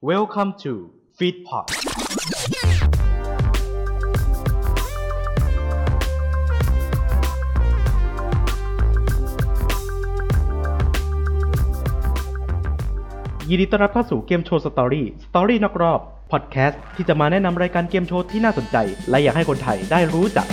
Welcome to Feedpot ยินดีต้อนรับเข้าสู่เกมโชว์สตอรี่ สตอรี่นอกรอบ พอดแคสต์ที่จะมาแนะนำรายการเกมโชว์ที่น่าสนใจ และอยากให้คนไทยได้รู้จัก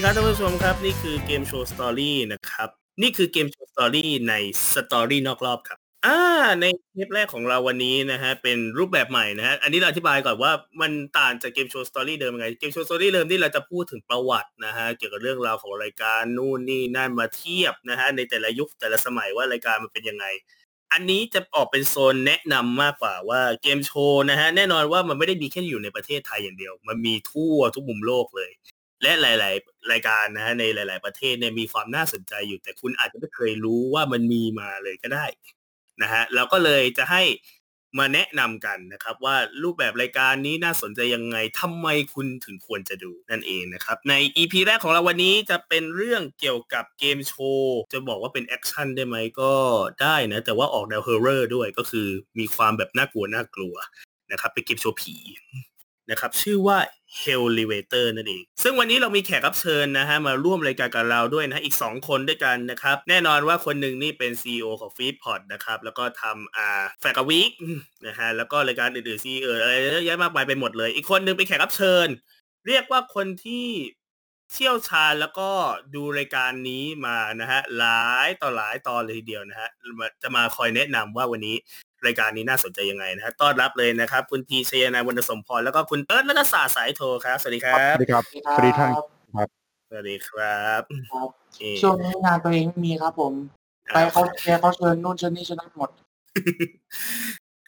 ดีครับท่านผู้ชมครับ นี่คือเกมโชว์สตอรี่นะครับ นี่คือเกมโชว์สตอรี่ในสตอรี่นอกรอบครับอ่าในเทปแรกของเราวันนี้นะฮะเป็นรูปแบบใหม่นะฮะอันนี้เราอธิบายก่อนว่ามันต่างจากเกมโชว์สตอรี่เดิมยังไงเกมโชว์สตอรี่เดิมที่เราจะพูดถึงประวัตินะฮะเกี่ยวกับเรื่องราวของรายการนู่นนี่นั่นมาเทียบนะฮะในแต่ละยุคแต่ละสมัยว่ารายการมันเป็นยังไง อันนี้จะออกเป็นโซนแนะนำมากกว่าว่าเกมโชว์นะฮะแน่นอนว่ามันไม่ได้มีแค่อยู่ในประเทศไทยอย่างเดียว มันมีทั่วทุกมุมโลกเลย และหลาย ๆ รายการนะฮะในหลาย ๆ ประเทศเนี่ยมีความน่าสนใจอยู่ แต่คุณอาจจะไม่เคยรู้ว่ามันมีมาเลยก็ได้นะฮะเราก็เลยจะให้มาแนะนำกันนะครับ ว่ารูปแบบรายการนี้น่าสนใจยังไงทำไมคุณถึงควรจะดูนั่นเองนะครับ ใน EP แรกของเราวันนี้จะเป็นเรื่องเกี่ยวกับเกมโชว์จะบอกว่าเป็นแอคชั่นได้ไหมก็ได้นะ แต่ว่าออกแนว horror ด้วยก็คือมีความแบบน่ากลัวน่ากลัวนะครับเป็นเกมโชว์ผี นะครับชื่อว่า Hell e v a t o r นั่นเอง ซึ่งวันนี้เรามีแขกรับเชิญนะฮะมาร่วมรายการกับเราด้วยนะอีก 2 คนด้วยกันนะครับ แน่นอนว่าคนหนึ่งนี่เป็น CEO ของ f e e d p o d นะครับ แล้วก็ทำอ่าแฟกวิกนะฮะแล้วก็รายการอื่นๆ CEO อะไรเยอะแยะมากมายไปหมดเลย อีกคนหนึ่งเป็นแขกรับเชิญ เรียกว่าคนที่เชี่ยวชาญแล้วก็ดูรายการนี้มานะฮะหลายต่อหลายตอนเลยทีเดียวนะฮะจะมาคอยแนะนำว่าวันนี้ รายการนี้น่าสนใจยังไงนะฮะต้อนรับเลยนะครับ คุณทีชัยนายวนสมพรแล้วก็คุณเอิร์ธแล้วก็สาสายโทรครับ สวัสดีครับ สวัสดีครับ สวัสดีท่านสวัสดีครับครับเอ่อช่วงนี้งานตัวเองไม่มีครับ ผม ไปเขาแชร์เขาเชิญนู่นเชิญนี่เชิญนั่นหมด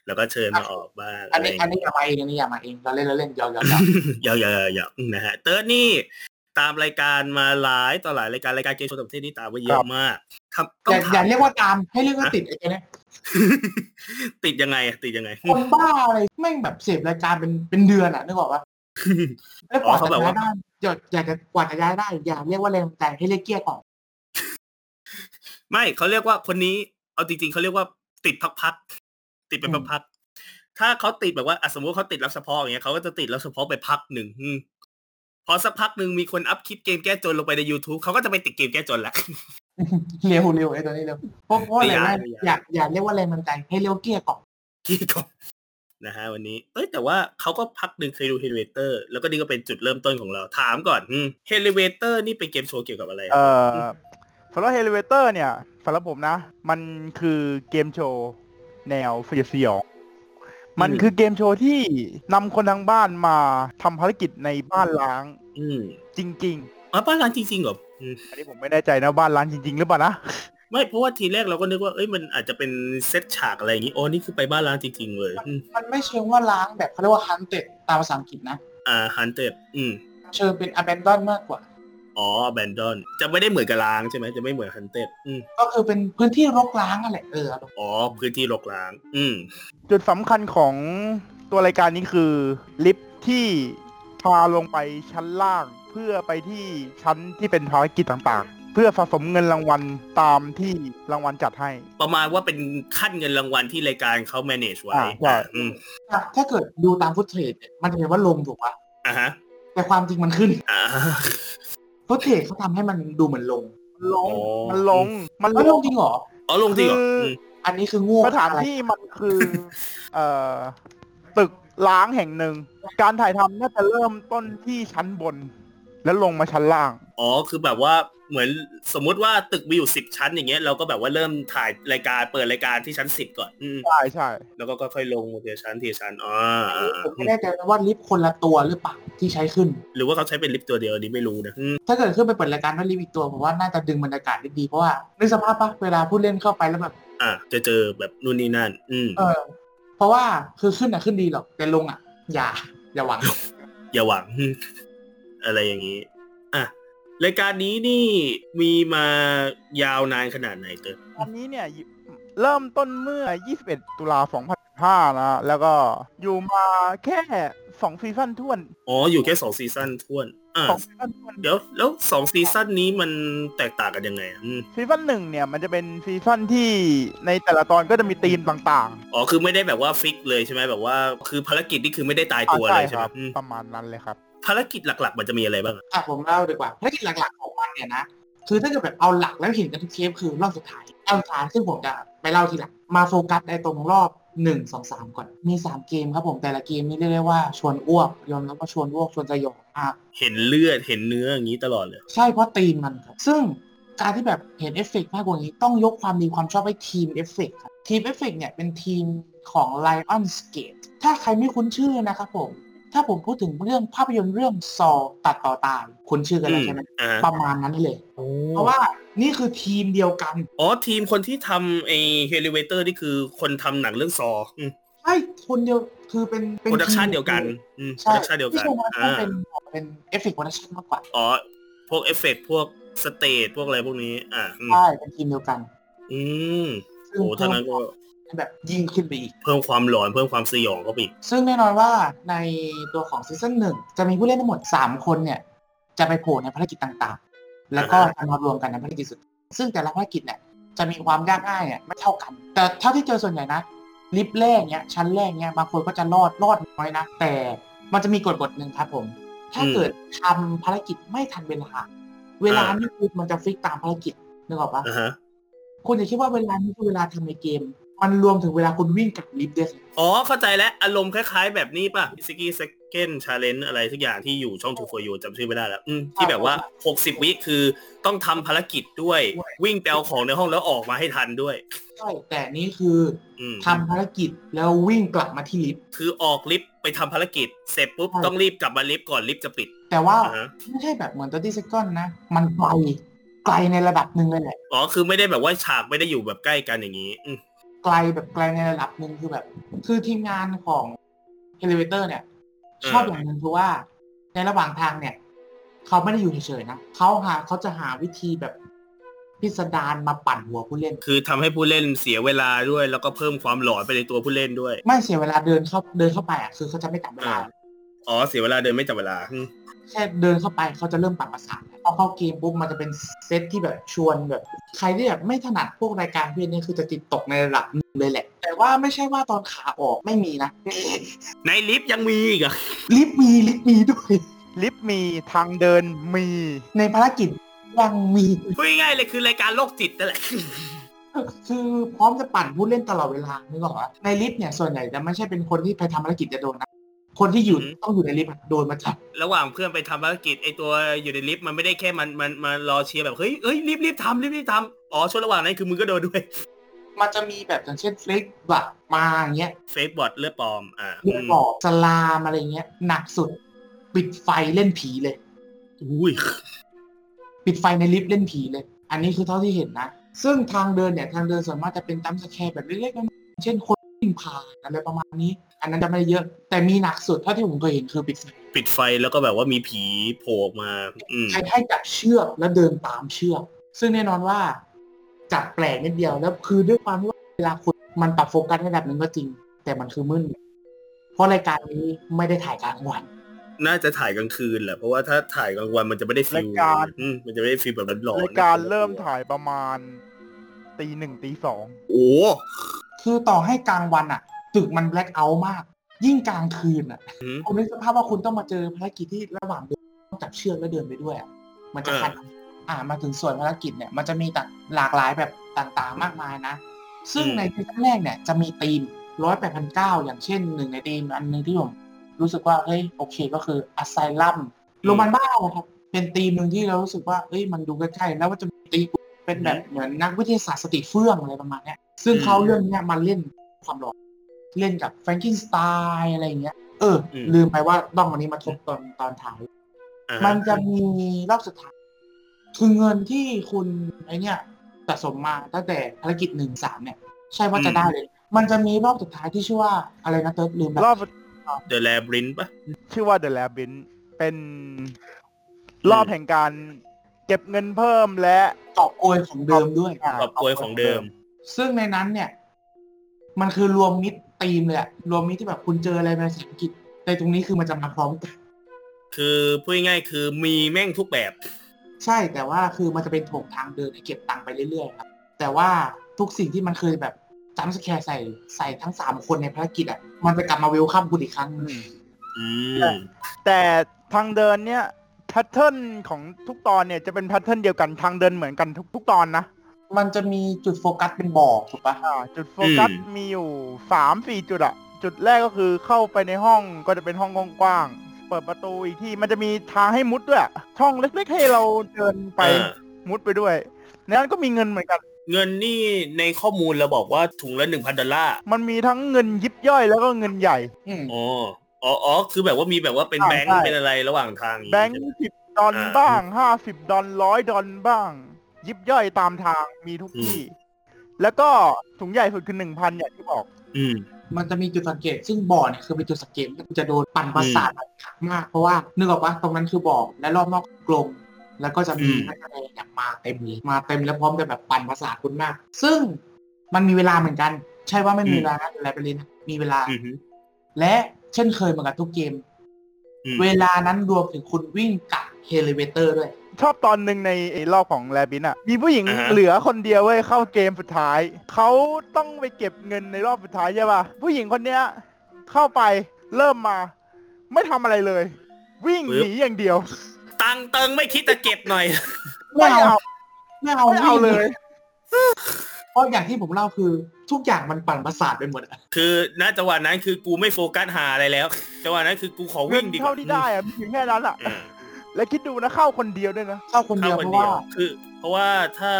แล้วก็เชิญมาออกบ้างอันนี้อันนี้อย่ามาเองอันนี้อย่ามาเองเราเล่นเราเล่นยาวยาวยาวอย่าอย่าอย่าอย่านะฮะเติร์ดนี่ตามรายการมาหลายต่อหลายรายการรายการเกมโชว์ต่างประเทศนี่ตามมาเยครัอะบมากทำอต้องย่าถาอย่ามเรียกว่าตามให้เรียกว่าติดไอ้ตัวเนี้ย ติดยังไงอะติดยังไงคนบ้าอะไรแม่งแบบเสพรายการเป็นเป็นเดือนอะนึกออกปะแล้วกว่าอ๋อเขาจะแบบย้าว่ายได้อยากอยากจะกว่าจะย้ายได้ อย่าเรียกว่าแรงใจให้เรียกเกี้ยกล่องไม่เขาเรียกว่าคนนี้ เอาจริงๆเขาเรียกว่าติดพักๆติดเป็นพักๆถ้าเขาติดแบบว่าอะสมมติเขาติดรับเฉพาะอย่างเงี้ยเขาก็จะติดรับเฉพาะไปพักหนึ่งอืม พอสักพักหนึ่งมีคนอัพคลิปเกมแก้จนลงไปใน YouTube เขาก็จะไปติดเกมแก้จนแหละเร็วเร็วไอ้ตัวนี้เร็วเพราะเพราะอะไรไม่นะอยากไม่อยากอยากอย่าเรียกว่าแรงใจให้เรียกว่าเกี้ยกล่องกี่ก่อนนะฮะวันนี้ เอ้ยแต่ว่าเขาก็พักหนึ่งเคยดูเฮลิเวเตอร์แล้วก็นี่ก็เป็นจุดเริ่มต้นของเรา ถามก่อนเฮลิเวเตอร์นี่เป็นเกมโชว์เกี่ยวกับอะไรเอ่อสำหรับเฮลิเวเตอร์เนี่ยสำหรับผมนะ มันคือเกมโชว์แนวสยดสยอง มันคือเกมโชว์ที่นำคนทางบ้านมาทำภารกิจในบ้านล้าง อืมจริง อ๋อบ้านร้านจริงๆเหรออืมๆ อันนี้ผมไม่แน่ใจนะบ้านล้างจริง ๆ หรือเปล่านะ ไม่เพราะว่าทีแรกเราก็นึกว่าเอ้ยมันอาจจะเป็นเซตฉากอะไรอย่างงี้โอ้นี่คือไปบ้านร้างจริง ๆ เลยอืมมันไม่เชิงว่าล้างแบบเขาเรียกว่าฮันเต็ดตามภาษาอังกฤษนะ อ่าฮันเต็ดอืม เชิงเป็น abandon มากกว่า อ๋อแบนดอนจะไม่ได้เหมือนกับล้างใช่ไหมจะไม่เหมือนฮันเต็ดอืมก็คือเป็นพื้นที่รกร้างอะไรเอออ๋อ พื้นที่รกร้าง อืม จุดสำคัญของตัวรายการนี้คือ ลิฟต์ที่พาลงไปชั้นล่าง เพื่อไปที่ชั้นที่เป็นภารกิจต่างๆ เพื่อสะสมเงินรางวัลตามที่รางวัลจัดให้ ประมาณว่าเป็นขั้นเงินรางวัลที่รายการเขา manage ไว้อ่าใช่ อืมถ้าถ้าเกิดดูตามฟุตเทรดเนี่ยมันจะเห็นว่าลงถูกปะอ่าฮะแต่ความจริงมันขึ้น อ่า ฟุตเทรดเขาทำให้มันดูเหมือนลงมันลงอ๋อมันลง มันไม่ลลงงจริงเหรอ อ๋อลงจริงเหรอคืออืมอันนี้คือโง่สถานอะไรที่มันคือ เอ่อ ตึกล้างแห่งหนึ่ง การถ่ายทำน่าจะเริ่มต้นที่ชั้นบน แล้วลงมาชั้นล่าง อ๋อ คือแบบว่า เหมือนสมมุติว่าตึกมีอยู่สิบชั้นอย่างเงี้ยเราก็แบบว่าเริ่มถ่ายรายการเปิดรายการที่ชั้นสิบก่อนอืมใช่ใช่แล้วก็ค่อยๆลงทีละชั้นทีละชั้นอ๋ออ่าผมไม่แน่ใจนะว่าลิฟต์คนละตัวหรือเปล่าที่ใช้ขึ้น หรือว่าเขาใช้เป็นลิฟต์ตัวเดียวอันนี้ไม่รู้นะอืมถ้าเกิดขึ้นไปเปิดรายการด้วยลิฟต์อีกตัวผมว่าน่าจะดึงบรรยากาศได้ดีเพราะว่านึกสภาพปะเวลาผู้เล่นเข้าไปแล้วแบบอ่าจะเจอแบบนู่นนี่นั่น อืมเออ เพราะว่าคือขึ้นอะขึ้นดีหรอกแต่ลงอะอย่า อย่าหวัง อย่าหวังอะไรอย่างนี้อะ รายการนี้นี่มีมายาวนานขนาดไหนเตออันนี้เนี่ยเริ่มต้นเมื่อ 21 ตุลา2015นะแล้วก็อยู่มาแค่2ซีซั่นท้วน อ๋อ อยู่แค่สองซีซั่นท้วนอ่าของซีซั่นมันเดี๋ยว แล้วสองซีซั่นนี้มันแตกต่างกันยังไงอืมซีซั่นหนึ่งเนี่ยมันจะเป็นซีซั่นที่ในแต่ละตอนก็จะมีธีมต่างอ๋อ คือไม่ได้แบบว่า fix เลยใช่ไหมแบบว่า คือภารกิจนี่คือไม่ได้ตายๆตัวอ่าเลยใช่คไหมรับอืมประมาณนั้นเลยครับ ภารกิจหลักๆ มันจะมีอะไรบ้างอะอะผมเล่าดีกว่าภารกิจหลักๆของมันเนี่ยนะคือถ้าเกิดแบบเอาหลักแล้วเห็นกันทุกเทปคือรอบสุดท้ายรอบสุดท้ายซึ่งผมจะไปเล่าทีหลังมาโฟกัสในตรงรอบหนึ่งสองสามก่อนมีสามเกมครับผมแต่ละเกมนี่เรียกได้ว่าชวนอ้วกยอมรับว่าชวนอ้วกชวนสยองมากเห็นเลือดเห็นเนื้ออย่างนี้ตลอดเลย ใช่เพราะธีมมันครับซึ่งการที่แบบเห็นเอฟเฟกต์มากกว่านี้ต้องยกความดีความชอบให้ทีมเอฟเฟกต์ครับทีมเอฟเฟกต์เนี่ยเป็นทีมของ Lionsgate ถ้าใครไม่คุ้นชื่อนะครับผม ถ้าผมพูดถึงเรื่องภาพยนตร์เรื่อง Saw ตัดต่อตายคุ้นชื่อกันแล้วใช่ไหมอ่าฮะประมาณนั้นเลย เพราะว่านี่คือทีมเดียวกัน อ๋อ ทีมคนที่ทำไอ Hellevator นี่คือคนทำหนังเรื่อง Saw อืมใช่คนเดียวคือเป็นเป็ production ทีมเดียวกันอืม production ใช่เดียวกันที่โปรดักชัอ่าเป็นเป็นเอฟเฟกต์ production มากกว่าอ๋อพวกเอฟเฟกต์พวก stage พวกอะไรพวกนี้ อ่าอืมใช่เป็นทีมเดียวกัน อืมซึ่งโอ้ท่านั้นก็ แบบยิ่งขึ้นไปอีก เพิ่มความหลอนเพิ่มความสยองเข้าไปอีก ซึ่งแน่นอนว่าในตัวของซีซั่นหนึ่งจะมีผู้เล่นทั้งหมด 3 คนเนี่ย จะไปโผล่ในภารกิจต่างๆ แล้วก็จะมารวมกันในภารกิจสุด ซึ่งแต่ละภารกิจเนี่ยจะมีความยากง่ายเนี่ยไม่เท่ากัน แต่เท่าที่เจอส่วนใหญ่นะลิฟต์แรกเนี่ยชั้นแรกเนี่ยบางคนก็จะรอดรอดน้อยนะ แต่มันจะมีกฎกฎหนึ่งครับผม ถ้าเกิดทำภารกิจไม่ทันเวลา เวลานี่คือมันจะฟิกตามภารกิจนึกออกปะอ่าฮะคุณจะคิดว่าเวลานี้คือเวลาทำในเกม มันรวมถึงเวลาคุณวิ่งกับลิฟต์ด้วยสิอ๋อ เข้าใจแล้ว อารมณ์คล้ายๆแบบนี้ป่ะซิกี้เซเกนชาเลนอะไรทุกอย่างที่อยู่ช่อง2 for you จำชื่อไม่ได้แล้วอืมที่แบบว่า 60 วิคือต้องทำภารกิจด้วย วิ่งไปเอาของในห้องแล้วออกมาให้ทันด้วย ใช่ แต่นี่คืออืมทำภารกิจแล้ววิ่งกลับมาที่ลิฟต์ คือออกลิฟต์ไปทำภารกิจ เสร็จปุ๊บใช่ต้องรีบกลับมาลิฟต์ก่อนลิฟต์จะปิด แต่ว่าอ่าฮะไม่ใช่แบบเหมือนตัวที่ second นะ มันไกลไกลในระดับหนึ่งเลยแหละ อ๋อ คือไม่ได้แบบว่าฉากไม่ได้อยู่แบบใกล้กันอย่างนี้อืม ไกลแบบไกลในระดับหนึ่งคือแบบ คือทีมงานของ Elevator เนี่ย ชอบอย่างหนึ่งคือว่า ในระหว่างทางเนี่ย เขาไม่ได้อยู่เฉยๆนะเขาหาเขาจะหาวิธีแบบพิสดารมาปั่นหัวผู้เล่น คือทำให้ผู้เล่นเสียเวลาด้วย แล้วก็เพิ่มความหลอนไปในตัวผู้เล่นด้วย ไม่เสียเวลาเดินเข้าเดินเข้าไปอะคือเขาจะไม่จับเวลาอ่าอ๋อเสียเวลาเดินไม่จับเวลาอืม แค่เดินเข้าไปเขาจะเริ่มปรับประสาทพอเข้าเกมปุ๊บมันจะเป็นเซตที่แบบชวนแบบ ใครที่แบบไม่ถนัดพวกรายการเพื่อนเนี่ยคือจะติดตกในระดับหนึงเลยแหละ แต่ว่าไม่ใช่ว่าตอนขาออกไม่มีนะ ในลิฟต์ยังมีอีกเหรอะลิฟต์มีลิฟต์มีด้วย ลิฟต์มีทางเดินมี ในภารกิจยังมีพูดง่ายๆเลยคือรายการโรคจิตนั่นแหละ คือพร้อมจะปั่นผู้เล่นตลอดเวลานึกออกปะในลิฟต์เนี่ยส่วนใหญ่จะไม่ใช่เป็นคนที่ไปทำภารกิจจะโดนนะ คนที่อยู่อืมต้องอยู่ในลิฟต์อะโดนมาจับ ระหว่างเพื่อนไปทำภารกิจไอตัวอยู่ในลิฟต์มันไม่ได้แค่มันมันมารอเชียร์แบบเฮ้ยเฮ้ยรีบรีบทำรีบรีบทำอ๋อช่วงระหว่างนั้นคือมึงก็โดนด้วย มันจะมีแบบอย่างเช่นเฟลิกบัตมาอย่างเงี้ยเฟกบอทเลือดปลอมอ่าเรียกบอกสลามอะไรเงี้ยหนักสุด ปิดไฟเล่นผีเลยอุ้ยปิดไฟในลิฟต์เล่นผีเลย อันนี้คือเท่าที่เห็นนะ ซึ่งทางเดินเนี่ยทางเดินส่วนมากจะเป็นตั้มสแคร์แบบเล็กๆน้อยๆเช่นคนวิ่ง ผ่านอะไรประมาณนี้ อันนั้นจะไม่ได้เยอะ แต่มีหนักสุดเท่าที่ผมเคยเห็นคือปิดไฟปิดไฟแล้วก็แบบว่ามีผีโผล่ออกมาอืมใช้ให้จับเชือกแล้วเดินตามเชือก ซึ่งแน่นอนว่าจับแปลกนิดเดียวแล้วคือด้วยความที่ว่าเวลาคุณมันปรับโฟกัสระดับหนึ่งก็จริง แต่มันคือมึนเพราะรายการนี้ไม่ได้ถ่ายกลางวัน น่าจะถ่ายกลางคืนแหละเพราะว่าถ้าถ่ายกลางวันมันจะไม่ได้ feel รายการอืมมันจะไม่ได้ feel แบบหลอนๆรายการเริ่มถ่ายประมาณตีหนึ่งตีสองโอ้ คือต่อให้กลางวันอะ ตึกมัน blackout มาก ยิ่งกลางคืนอะอืม คุณนึกสภาพว่าคุณต้องมาเจอภารกิจที่ระหว่างเดินต้องจับเชือกแล้วเดินไปด้วยอะมันจะเออขัดอ่ามาถึงส่วนภารกิจเนี่ย มันจะมีต่างหลากหลายแบบต่างๆมากมายนะ ซึ่งในซีซั่นแรกเนี่ยจะมีธีมร้อยแปดพันเก้าอย่างเช่นหนึ่งในธีมอันหนึงที่ผมรู้สึกว่าเฮ้ยโอเคก็คือ asylum โรงพยาบาลบ้านะครับ เป็นธีมหนึ่งที่เรารู้สึกว่าเอ้ยมันดูใกล้ๆแล้วว่าจะมีธีมเป็นแบบเหมือนนักวิทยาศาสตร์สติเฟื่องอะไรประมาณเนี้ย ซึ่งเขาเรื่องเนี้ยมาเล่นความหลอนเล่นกับแฟรงกินสไตน์อะไรอย่างเงี้ย เอออมลืมไปว่าต้องวันนี้มาทบตอนตอนถ่ายอ่ามันจะมีรอบสุดท้ายคือเงินที่คุณไอเนี่ยสะสมมาตั้งแต่ภารกิจหนึ่งสามเนี่ย ใช่ว่าจะได้เลย มันจะมีรอบสุดท้ายที่ชื่อว่าอะไรนะเติร์ดลืมแล้วรอบเดอะแลบรินปะชื่อว่า The Labyrinth เป็นรอบแห่งการ เก็บเงินเพิ่มและกอบโกยของเดิมด้วยอ่ากอบโกยของเดิม ซึ่งในนั้นเนี่ย มันคือรวมมิตรธีมเลยอะรวมมิตรที่แบบคุณเจออะไรในภาษาอังกฤษแต่ตรงนี้คือมันจะมาพร้อมกัน คือพูดง่ายๆคือมีแม่งทุกแบบ ใช่แต่ว่าคือมันจะเป็นโถงทางเดินให้เก็บตังค์ไปเรื่อยๆครับแต่ว่าทุกสิ่งที่มันเคยแบบ jump scare ใส่ใส่ทั้งสามคนในภารกิจอะ มันจะกลับมา welcome คุณอีกครั้งหนึ่งอืมแต่ทางเดินเนี่ย pattern ของทุกตอนเนี่ยจะเป็น pattern เดียวกันทางเดินเหมือนกันทุกทุกตอนนะ มันจะมีจุดโฟกัสเป็นบ่อถูกปะอ่าจุดโฟกัสมีอยู่สามสี่จุดอะจุดแรกก็คือเข้าไปในห้องก็จะเป็นห้องกว้างๆเปิดประตูอีกที่มันจะมีทางให้มุดด้วยอะช่องเล็กๆให้เราเดินไปอ่ามุดไปด้วยในนั้นก็มีเงินเหมือนกัน เงินนี่ในข้อมูลเราบอกว่าถุงละหนึ่งพันดอลลาร์มันมีทั้งเงินยิบย่อยแล้วก็เงินใหญ่ อืม อ๋ออ๋ออ๋อคือแบบว่ามีแบบว่าเป็นใช่แบงค์ใช่ เป็นอะไรระหว่างทางอย่างแบงี้งค์ใช่ไหมสิบดอลอ่า บ้างห้าสิบดอลร้อยดอลบ้าง ยิบย่อยตามทางมีทุกอืมที่ แล้วก็ถุงใหญ่สุดคือหนึ่งพันอย่างที่บอก อืม มันจะมีจุดสังเกต ซึ่งบ่อเนี่ยคือเป็นจุดสังเกตที่คุณจะโดนปั่นประสาทมาก เพราะว่านึกออกปะตรงนั้นคือบ่อและรอบนอกกลมแล้วก็จะมีอืมนักแสดงเนี่ยมาเต็มเลยมาเต็มแล้วพร้อมจะแบบปั่นประสาทคุณมาก ซึ่งมันมีเวลาเหมือนกัน ใช่ว่าไม่มีเวลานะอะไรไปเลยนะมีเวลาอืมฮึและเช่นเคยเหมือนกับทุกเกมอืมเวลานั้นรวมถึงคุณวิ่งกับเฮลิเวเตอร์ด้วย ชอบตอนหนึ่งในไอ้รอบของแลบินอะมีผู้หญิงอ่าฮะ เหลือคนเดียวเว้ยเข้าเกมสุดท้าย เขาต้องไปเก็บเงินในรอบสุดท้ายใช่ป่ะผู้หญิงคนเนี้ย เข้าไปเริ่มมา ไม่ทำอะไรเลย วิ่งหนีอย่างเดียวตังค์เติงไม่คิดจะเก็บหน่อย ไม่เอาไม่เอาไม่เอาวิ่งเลย เพราะอย่างที่ผมเล่าคือ ทุกอย่างมันปั่นประสาทไปหมดอะคือณจังหวะนั้นคือกูไม่โฟกัสหาอะไรแล้วจังหวะนั้นคือกูขอเงิวิ่นงดีกเท่าว่าที่ได้อะมีถึงแค่นั้นอะอืม แล้วคิดดูนะเข้าคนเดียวด้วยนะ เข้าคนเดีเข้ายวคนเพราะเดียวว่าคือ เพราะว่าถ้า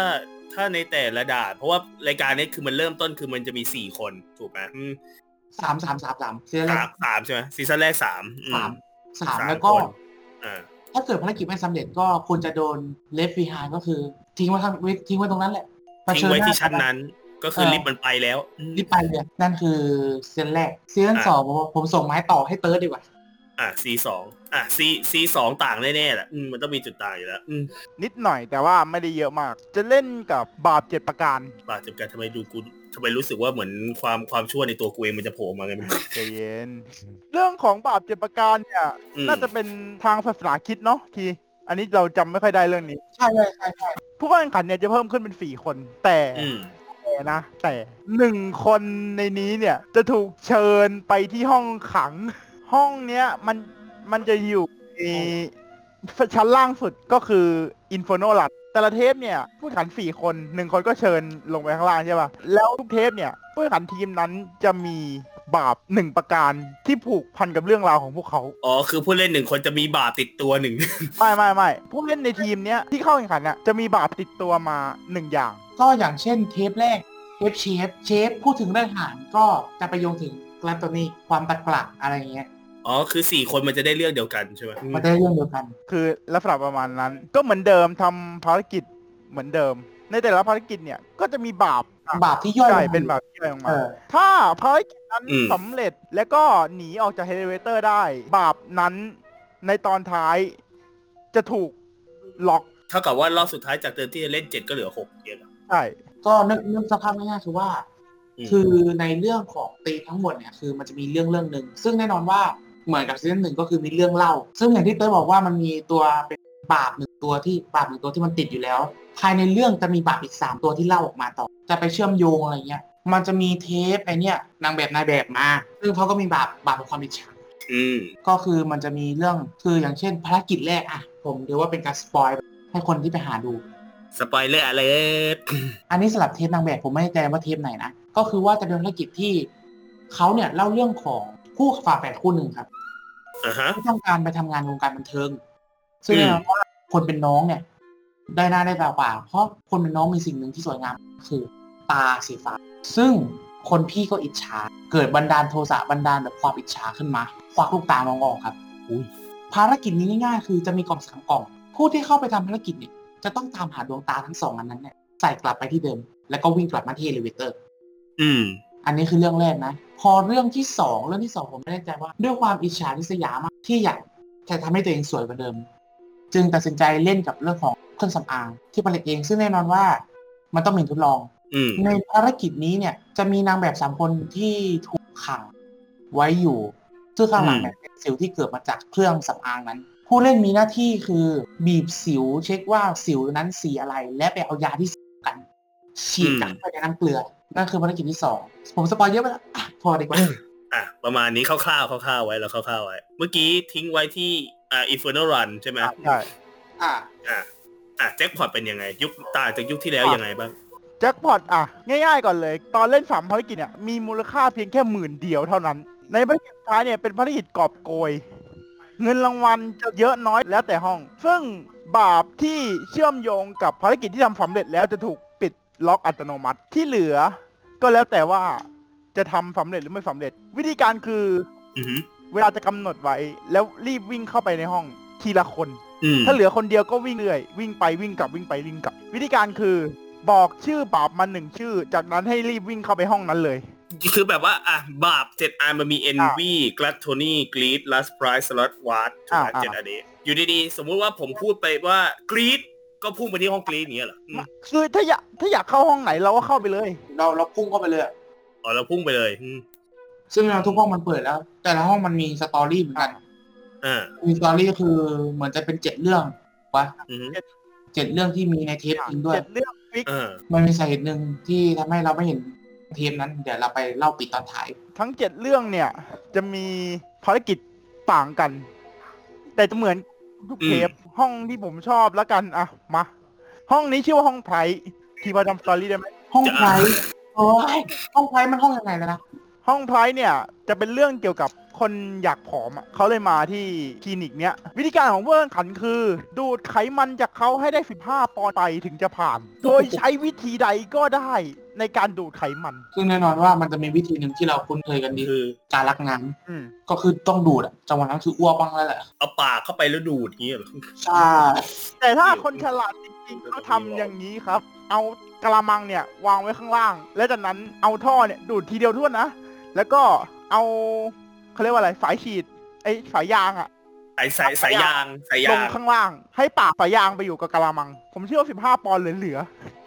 ถ้าในแต่ละด่านเพราะว่ารายการนี้คือมันเริ่มต้นคือมันจะมีสี่คนถูกไหมอืมสามสามสามสามซีซั่นแรสากมสามใช่ไหมซีซั่นแรกสามอืสามสามสามแล้วก็ คน อ่าถ้าเกิดภารกิจไม่สำเร็จก็คุณจะโดนเลฟฟีฮายก็คือ ทิ้งไว้ข้างทิ้งไว้ตรงนั้นแหละเผทิ้งชิญไว้หาที่ชั้นกับนั้น ก็คือลิฟต์มันไปแล้วอืม รีบไปเลยนั่นคือซีซั่นแรกซีซั่นอะ สองผมผมส่งไม้ต่อให้เติร์ดดีกว่า อะซีสองอะซีซีสองต่างแน่ๆแหละอืมมันต้องมีจุดต่างอยู่แล้วอืมนิดหน่อยแต่ว่าไม่ได้เยอะมาก จะเล่นกับบาปเจ็ดประการบาดเจ็บกันทำไมดูกูทำไมรู้สึกว่าเหมือนความความชั่วในตัวกูเองมันจะโผล่มาไงไมัน ใจเย็น เรื่องของบาปเจ็ดประการเนี่ย อืม น่าจะเป็นทางศาสนาคริดเนาะที อันนี้เราจำไม่ค่อยได้เรื่องนี้ ใช่ใช่ใช่ใช่ผู้เข้าแข่งขันเนี่ยจะเพิ่มขึ้นเป็นสี่คน แต่อืมแต่นะ แต่หนึ่งคนในนี้เนี่ยจะถูกเชิญไปที่ห้องขัง ห้องเนี้ยมันมันจะอยู่ในชั้นล่างสุดก็คืออินฟ r โนลัดแต่ละเทปเนี่ย ผู้แข่งขันสี่คนหนึ่งคนก็เชิญลงไปข้างล่างใช่ป่ะ แล้วทุกเทปเนี่ย ผู้แข่งขันทีมนั้นจะมีบาปหนึ่งประการที่ผูกพันกับเรื่องราวของพวกเขา อ๋อ คือผู้เล่นหนึ่งคนจะมีบาปติดตัวหนึ่ง ไม่ไม่ไม่ผู้เล่นในทีมเนี้ยที่เข้าแข่งขันน่ะจะมีบาปติดตัวมาหนึ่งอย่าง ก็อย่างเช่นเทปแรกเทปเชฟเชฟพูดถึงเรื่องอาหารก็จะไปโยงถึงกลาโตนีความตัดกลักอะไรอย่างเงี้ย อ๋อคือสี่คนมันจะได้เรื่องเดียวกันใช่ไหมอืมมันจะได้เรื่องเดียวกัน คือลักษณะประมาณนั้น ก็เหมือนเดิมทำภารกิจเหมือนเดิม ในแต่ละภารกิจเนี่ยก็จะมีบาปบาปที่ย่อยใช่ลงมาเป็นบาปที่ย่อยออกมาเออถ้าภารกิจนั้นอืมสำเร็จแล้วก็หนีออกจาก Hellevator ได้ บาปนั้นในตอนท้ายจะถูกล็อกเท่ากับว่ารอบสุดท้ายจากเดิมที่จะเล่นเจ็ดก็เหลือหกเยอะใช่ก็นึกนึกสภาพง่ายๆคือว่าอืมคือในเรื่องของธีมทั้งหมดเนี่ยคือมันจะมีเรื่องเรื่องหนึ่งซึ่งแน่นอนว่า เหมือนกับซีซั่นหนึ่งก็คือมีเรื่องเล่า ซึ่งอย่างที่เต้ยบอกว่ามันมีตัวเป็นบาปหนึ่งตัวที่บาปหนึ่งตัวที่มันติดอยู่แล้ว ภายในเรื่องจะมีบาปอีกสามตัวที่เล่าออกมาต่อ จะไปเชื่อมโยงอะไรเงี้ย มันจะมีเทปไอเนี่ยนางแบบนายแบบมา ซึ่งเขาก็มีบาปบาปของความอิจฉาอืมก็คือมันจะมีเรื่องคืออย่างเช่นภารกิจแรกอะผมถือว่าเป็นการ spoil ให้คนที่ไปหาดูสปอยเลอร์อะไรอันนี้สลับเทปนางแบบผมไม่แน่ใจว่าเทปไหนนะ ก็คือว่าจะเป็นภารกิจที่เขาเนี่ยเล่าเรื่องของ คู่ฝาแฝดคู่หนึ่งครับอ่าฮะที่ต้องการไปทำงานวงการบันเทิง ซึ่งอืมแน่นอนว่าคนเป็นน้องเนี่ย ได้หน้าได้ตากว่า เพราะคนเป็นน้องมีสิ่งหนึ่งที่สวยงามคือตาสีฟ้า ซึ่งคนพี่ก็อิจฉา เกิดบันดาลโทสะบันดาลแบบความอิจฉาขึ้นมา ควักลูกตาน้องออกครับอุ้ยภารกิจนี้ง่ายๆ คือจะมีกล่องสามกล่อง ผู้ที่เข้าไปทำภารกิจเนี่ยจะต้องตามหาดวงตาทั้งสองอันนั้นเนี่ยใส่กลับไปที่เดิม แล้วก็วิ่งกลับมาที่ elevator อืม อันนี้คือเรื่องแรกนะ พอเรื่องที่สองเรื่องที่สองผมไม่แน่ใจว่า ด้วยความอิจฉาริษยามากที่อยากจะทำให้ตัวเองสวยกว่าเดิม จึงตัดสินใจเล่นกับเรื่องของเครื่องสำอางที่ผลิตเองซึ่งแน่นอนว่ามันต้องมีทดลองอืมในภารกิจนี้เนี่ยจะมีนางแบบสามคนที่ถูกขังไว้อยู่ซึ่งข้างหลังเนี่ยเป็นสิวที่เกิดมาจากเครื่องสำอางนั้น ผู้เล่นมีหน้าที่คือบีบสิวเช็คว่าสิวนั้นสีอะไร และไปเอายาที่สีกันฉีดกลับไปในน้ำเกลือ นั่นคือภารกิจที่สองผมสปอยเยอะไปแล้วอะพอดีกว่าอะประมาณนี้คร่าวๆคร่าวๆไว้แล้วคร่าวๆไว้ เมื่อกี้ทิ้งไว้ที่อ่า Infernal Run ใช่ไหมอะใช่อะอะอะแจ็คพอตเป็นยังไง ยุคต่างจากยุคที่แล้วยังไงบ้างแจ็คพอตอะ ง่ายๆก่อนเลย ตอนเล่นสามภารกิจเนี่ยมีมูลค่าเพียงแค่หมื่นเดียวเท่านั้น ในภารกิจสุดท้ายเนี่ยเป็นภารกิจกอบโกย เงินรางวัลจะเยอะน้อยแล้วแต่ห้อง ซึ่งบาปที่เชื่อมโยงกับภารกิจที่ทำสำเร็จแล้วจะถูกปิดล็อกอัตโนมัติที่เหลือ ก็แล้วแต่ว่าจะทำสำเร็จหรือไม่สำเร็จ วิธีการคืออือหือเวลาจะกำหนดไว้ แล้วรีบวิ่งเข้าไปในห้องทีละคน อืมถ้าเหลือคนเดียวก็วิ่งเรื่อยวิ่งไปวิ่งกลับวิ่งไปวิ่งกลับ วิธีการคือ บอกชื่อบาปมาหนึ่งชื่อ จากนั้นให้รีบวิ่งเข้าไปห้องนั้นเลย คือแบบว่า อะ บาปเจ็ดอันมันมี envy gluttony greed lust pride sloth wrath ถูกไหมอ่า เจ็ดอันนี้ อยู่ดีๆ สมมุติว่าผมพูดไปว่า greed ก็พุ่งไปที่ห้อง greed อย่างเงี้ยเหรออืมคือถ้าอยากถ้าอยากเข้าห้องไหนเราก็เข้าไปเลย เราเราพุ่งเข้าไปเลยอ๋อเราพุ่งไปเลยอืมซึ่งเราทุกห้องมันเปิดแล้ว แต่ละห้องมันมี story เหมือนกัน อ่ามี story คือเหมือนจะเป็นเจ็ดเรื่องวะอือหือเจ็ดเรื่องที่มีในเทปจริงด้วย เจ็ดเรื่อง fix อ่ามันมีสาเหตุหนึ่งที่ทำให้เราไม่เห็นเทปนั้น เดี๋ยวเราไปเล่าปิดตอนท้ายทั้งเจ็ดเรื่องเนี่ย จะมีภารกิจต่างกัน แต่จะเหมือน ทุกเทปห้องที่ผมชอบแล้วกันอะมาห้องนี้ชื่อว่าห้องไพรที่พอจำสตอรี่ได้ไหมห้องไพรโอ้ยห้องไพรมันห้องยังไงแล้วนะห้องไพรเนี่ยจะเป็นเรื่องเกี่ยวกับคนอยากผอมอะเขาเลยมาที่คลินิกเนี้ย วิธีการของเพื่อนขันคือ ดูดไขมันจากเขาให้ได้ 15ปอนด์ไปถึงจะผ่าน โดยใช้วิธีใดก็ได้ ในการดูดไขมัน ซึ่งแน่นอนว่ามันจะมีวิธีหนึ่งที่เราคุ้นเคยกันดีคือการรักน้อืมำก็คือต้องดูดอะจังหวะนั้นคืออ้วกบ้างแล้วแหละเอาปากเข้าไปแล้วดูดอย่างเงี้ยเหรอ ใช่แต่ถ้าคนฉลาดจริงๆเขาทำอย่างนี้ครับ เอากระมังเนี่ยวางไว้ข้างล่าง แล้วจากนั้นเอาท่อเนี่ยดูดทีเดียวทั่วนะ แล้วก็เอาเขาเรียกว่าอะไรสายฉีดไอ้สายยางอะสายสายสายยางสายลยางงข้างล่าง ให้ปากสายยางไปอยู่กับกระมัง ผมเชื่อว่า15ปอนด์เหลือ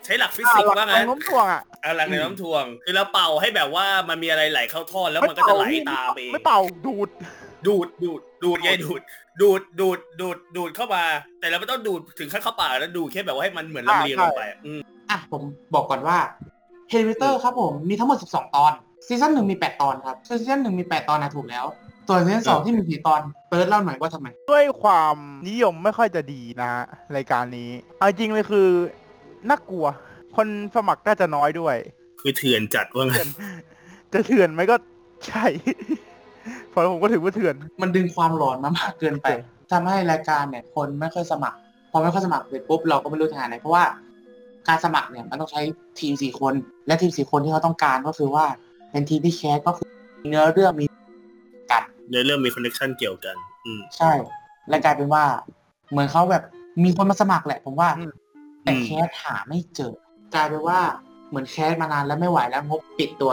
ใช้หลักฟิๆสิกส์หลัว่าขงั้อนงโน้มถ่วงอะ อ่าหลักในน้ำถ่วง คือเราเป่าให้แบบว่ามันมีอะไรไหลเข้าท่อแล้วมันก็จะไหลตามเองไม่เป่าดูด ดูดดูดดูดไงดูด ดูดดูดดูดดูดเข้ามา แต่เราไม่ต้องดูดถึงขั้นเข้าปากแล้วดูดแค่แบบว่าให้มันเหมือนลำเลียงลงไปอืมอะผมบอกก่อนว่า Hellevator ครับผมมีทั้งหมด 12 ตอนซีซั่นหนึ่งมี 8 ตอนครับซีซั่นหนึ่งมี 8 ตอนนะถูกแล้ว ส่วนซีซั่นสองที่มีสี่ตอนเติร์ดเล่าหน่อยว่าทำไม ด้วยความนิยมไม่ค่อยจะดีนะฮะรายการนี้เอาจริงเลยคือน่ากลัว คนสมัครน่าจะน้อยด้วย คือเถื่อนจัดว่างั้นจะเถื่อนไหมก็ใช่พอผมก็ถือว่าเถื่อน มันดึงความหลอนมามากเกินไปทำให้รายการเนี่ย คนไม่ค่อยสมัคร พอไม่ค่อยสมัครเสร็จปุ๊บเราก็ไม่รู้ทางไหนเพราะว่าการสมัครเนี่ยมันต้องใช้ทีมสี่คน และทีมสี่คนที่เขาต้องการก็คือว่า เป็นทีมที่ cast ก็คือเนื้อเรื่องมีกันในเรื่องมี connection เกี่ยวกัน อืมใช่ และกลายเป็นว่า เหมือนเขาแบบมีคนมาสมัครแหละ ผมว่าอืมแต่อืมแคสหาไม่เจอ กลายเป็นว่าเหมือนแคสมานานแล้วไม่ไหวแล้วงบปิดตัว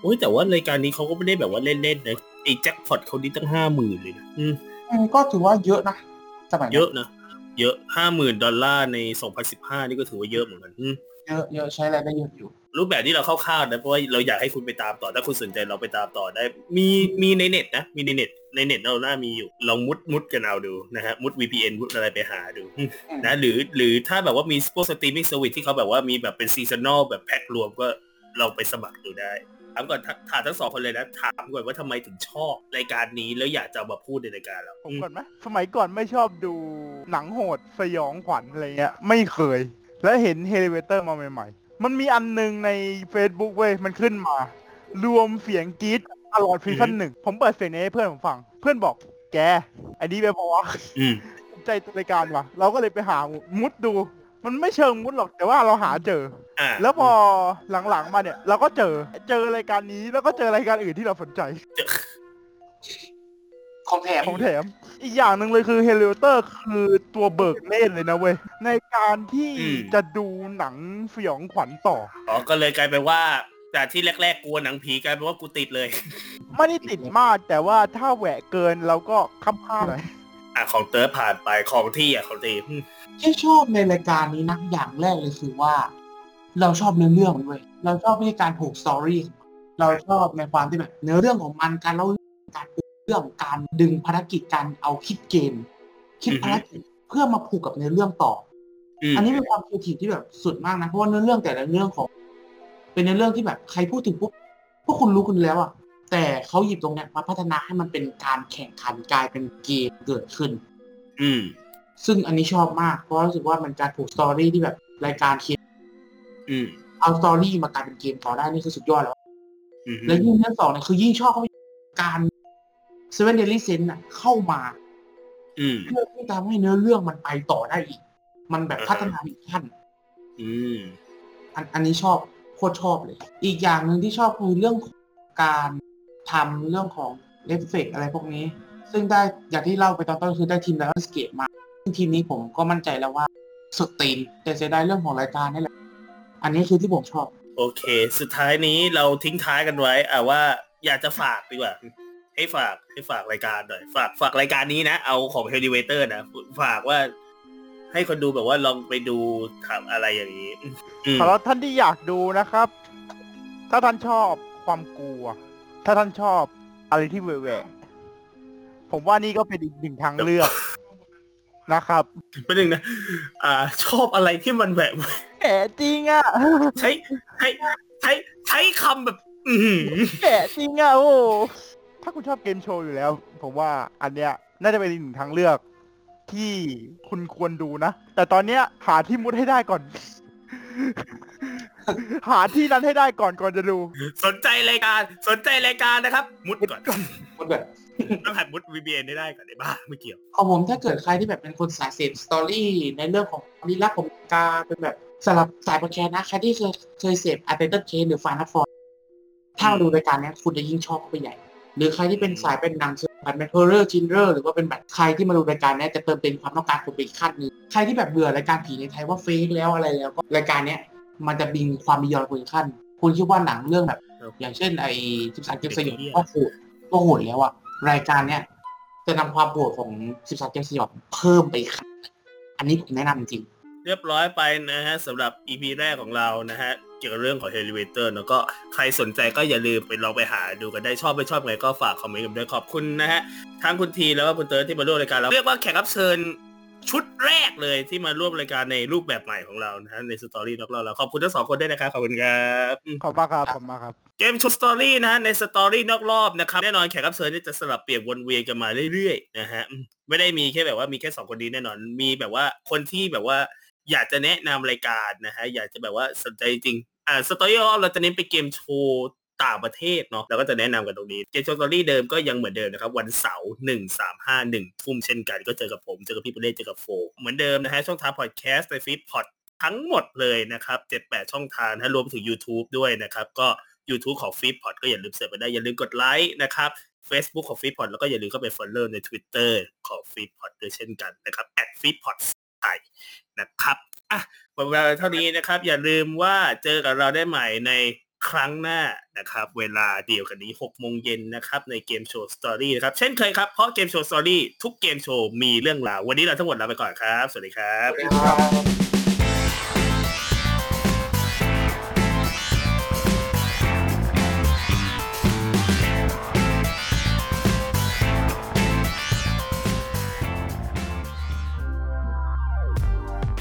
โอ้ยแต่ว่ารายการนี้เขาก็ไม่ได้แบบว่าเล่นๆนะไอ้แจ็คพอตเขานี่ตั้งห้าหมื่นเลยนะอืมอืมก็ถือว่าเยอะนะสมัยนั้นเยอะนะเยอะห้าหมื่นดอลลาร์ในสองพันสิบห้านี่ก็ถือว่าเยอะเหมือนกันอืมเยอะเยอะใช้อะไรได้เยอะอยู่ รูปแบบที่เราคร่าวๆนะเพราะว่าเราอยากให้คุณไปตามต่อถ้าคุณสนใจเราไปตามต่อได้ มีมีในเน็ตนะมีในเน็ต ในเน็ตเราหน้ามีอยู่ลองมุดมุดกันเอาดูนะฮะมุด VPN มุดอะไรไปหาดูอืมนะหรือหรือถ้าแบบว่ามีพวก streaming service ที่เขาแบบว่ามีแบบเป็น seasonal แบบแพ็ครวมก็ลองไปสมัครดูได้ถามก่อนถถามทั้งสองคนเลยนะถามก่อนว่าทำไมถึงชอบรายการนี้แล้วอยากจะเอามาพูดในรายการเราผมก่อนไหมสมัยก่อนไม่ชอบดูหนังโหดสยองขวัญอะไรเงี้ยไม่เคย แล้วเห็น Hellevator มาใหม่ ๆ มันมีอันหนึงใน Facebook เว้ยมันขึ้นมา รวมเสียงกรี๊ด ตลอดซีซั่นหนึ่งผมเปิดเสียงนี้ให้เพื่อนผมฟัง เพื่อนบอกแกไอ้นี่ไปพอวะอืมใจรายการว่ะ เราก็เลยไปหามุดดู มันไม่เชิงมุดหรอกแต่ว่าเราหาเจอ อ่าแล้วพอหลังๆมาเนี่ย เราก็เจอเจอรายการนี้แล้วก็เจอรายการอื่นที่เราสนใจของแถมของแถม อีกอย่างหนึ่งเลยคือ Hellevator คือตัวเบิกเนตรเลยนะเว้ย ในการที่อืมจะดูหนังสยองขวัญต่อ อ๋อก็เลยกลายเป็นว่า จากที่แรก ๆ กลัวหนังผีกลายเป็นว่ากูติดเลย ไม่ได้ติดมากแต่ว่าถ้าแหวะเกินเราก็คับข้ามเลยอะของเติร์ดผ่านไปของที่อะของทีอืมที่ชอบในรายการนี้นะอย่างแรกเลยคือว่า เราชอบเนื้อเรื่องมันด้วยเราชอบวิธีการผูกสตอรี่เราชอบในความที่แบบ เนื้อเรื่องของมันการเล่าเรื่องการปูเรื่องการดึงภารกิจการเอาคิดเกมคิดอือฮึภารกิจเพื่อมาผูกกับเนื้อเรื่องต่ออืมอันนี้เป็นความครีเอทีฟที่แบบสุดมากนะเพราะว่าเนื้อเรื่องแต่ละเรื่องของ เป็นเนื้อเรื่องที่แบบใครพูดถึงปุ๊บพวกคุณรู้คุณแล้วอะแต่เขาหยิบตรงเนี้ยมาพัฒนาให้มันเป็นการแข่งขันกลายเป็นเกมเกิดขึ้น อืม ซึ่งอันนี้ชอบมากเพราะรู้สึกว่ามันการผูก story ที่แบบรายการเขียนอืมเอา story มากลายเป็นเกมต่อได้นี่คือสุดยอดแล้วอืมและยิ่งเรื่องสองเนี่ยคือยิ่งชอบเขาการ Seven Deadly Sins น่ะเข้ามาอืมเพื่อที่จะทำให้เนื้อเรื่องมันไปต่อได้อีก มันแบบอ่าฮะพัฒนาอีกขั้นอืมอันอันนี้ชอบ โคตรชอบเลย อีกอย่างหนึ่งที่ชอบคือเรื่องของการทำเรื่องของเอฟเฟกต์อะไรพวกนี้ ซึ่งได้อย่างที่เล่าไปตอนต้นคือได้ทีม Lionsgate มาซึ่งทีมนี้ผมก็มั่นใจแล้วว่าสุดตีนแต่เสียดายเรื่องของรายการนี่แหละ อันนี้คือที่ผมชอบ โอเค สุดท้ายนี้เราทิ้งท้ายกันไว้อะว่าอยากจะฝากดีกว่าให้ฝากให้ฝากรายการหน่อย ฝากฝากรายการนี้นะ เอาของ h e l i v a t o r นะ ฝากว่า ให้คนดูแบบว่าลองไปดูทำอะไรอย่างนี้อืมสำหรับท่านที่อยากดูนะครับ ถ้าท่านชอบความกลัว ถ้าท่านชอบอะไรที่แหวกๆผมว่านี่ก็เป็นอีกหนึ่งทางเลือกนะครับเป็นหนึ่งนะ อ่า ชอบอะไรที่มันแบบแหมจริงอะใช้ใช้ใช้ใช้คำแบบอือหือแหมจริงอะโอ้ถ้าคุณชอบเกมโชว์อยู่แล้ว ผมว่าอันเนี้ยน่าจะเป็นอีกหนึ่งทางเลือก ที่คุณควรดูนะ แต่ตอนเนี้ยหาที่มุดให้ได้ก่อน หาที่นั้นให้ได้ก่อนก่อนจะดู สนใจรายการสนใจรายการนะครับ มุดก่อนมันแบบต้องหัดมุด VPN ได้ได้ก่อนได้บ้าไม่เกี่ยวของผมถ้าเกิดใครที่แบบเป็นคนสายเสพสตอรี่ในเรื่องของลีลาผมกาเป็นแบบสำหรับสายประแคนนะใครที่เคยเคยเสพอาร์เตอร์เคหรือฟานาฟอร์ถ้ามาดูรายการเนี้ยคุณจะยิ่งชอบเข้าไปใหญ่ หรือใครที่เป็นสายเป็นหนังสือแบบเป็นเฮอร์เรอร์จินเรอร์หรือว่าเป็นแบบใครที่มาดูรายการเนี้ยจะเติมเต็มความต้องการคุณไปอีกขั้นหนึ่งใครที่แบบเบื่อรายการผีในไทยว่าเฟกแล้วอะไรแล้วก็รายการเนี้ยมันจะบิงความมียอนคุณอีกขั้น คุณคิดว่าหนังเรื่องแบบครับอย่างเช่นไอ้สิบสามเกมสยองเหี้ยก็โหดก็โหดแล้วอะรายการเนี้ยจะนำความโหดของสิบสามเกมสยองเพิ่มไปอีกขั้นอันนี้ผมแนะนำจริง เรียบร้อยไปนะฮะสำหรับ EP แรกของเรานะฮะเกี่ยวกับเรื่องของ Hellevator แล้วก็ใครสนใจก็อย่าลืมไปลองไปหาดูกันได้ชอบไม่ชอบไงก็ฝากคอมเมนต์กันด้วยขอบคุณนะฮะทั้งคุณทีแล้วก็คุณเติร์ดที่มาร่วมรายการเราเรียกว่าแขกรับเชิญชุดแรกเลยที่มาร่วมรายการในรูปแบบใหม่ของเรานะฮะใน Story นอกรอบแล้วขอบคุณทั้งสองคนด้วยนะครับขอบคุณครับขอบคุณมากครับขอบคุณมากครับ เกมโชว์ Story นะฮะใน Story นอกรอบนะครับแน่นอนแขกรับเชิญนี่จะสลับเปลี่ยนวนเวียนกันมาเรื่อยๆนะฮะอืมไม่ได้มีแค่แบบว่ามีแค่สองคนนี้แน่นอนมีแบบว่าคนที่แบบว่า อยากจะแนะนำรายการนะฮะอยากจะแบบว่าสนใจจริงอ่า Story เราจะเน้นไปเกมโชว์ต่างประเทศเนาะเราก็จะแนะนำกันตรงนี้เกมโชว์ Story เดิมก็ยังเหมือนเดิมนะครับ วันเสาร์หนึ่งสามห้าหนึ่งทุ่มเช่นกันก็เจอกับผมเจอกับพี่ประเดชเจอกับโฟเหมือนเดิมนะฮะช่องทางพอดแคสต์ใน Feedpodทั้งหมดเลยนะครับเจ็ดแปดช่องทางนะฮะรวมไปถึง YouTube ด้วยนะครับก็ YouTube ของ f e e d p o d ก็อย่าลืม search ไปได้อย่าลืมกดไลค์นะครับ Facebook ของ f e e d p o d แล้วก็อย่าลืมเข้าไป follow ใน Twitter ของ f e e d p o d ด้วยเช่นกันนะครับ f e e d p o d ไทย นะครับอะหมดเวลาเท่านี้นะครับ อย่าลืมว่าเจอกับเราได้ใหม่ในครั้งหน้านะครับ เวลาเดียวกันนี้6โมงเย็นนะครับ ในเกมโชว์ Story นะครับ เช่นเคยครับ เพราะเกมโชว์ Story ทุกเกมโชว์มีเรื่องราว วันนี้เราทั้งหมดลาไปก่อนครับ สวัสดีครับ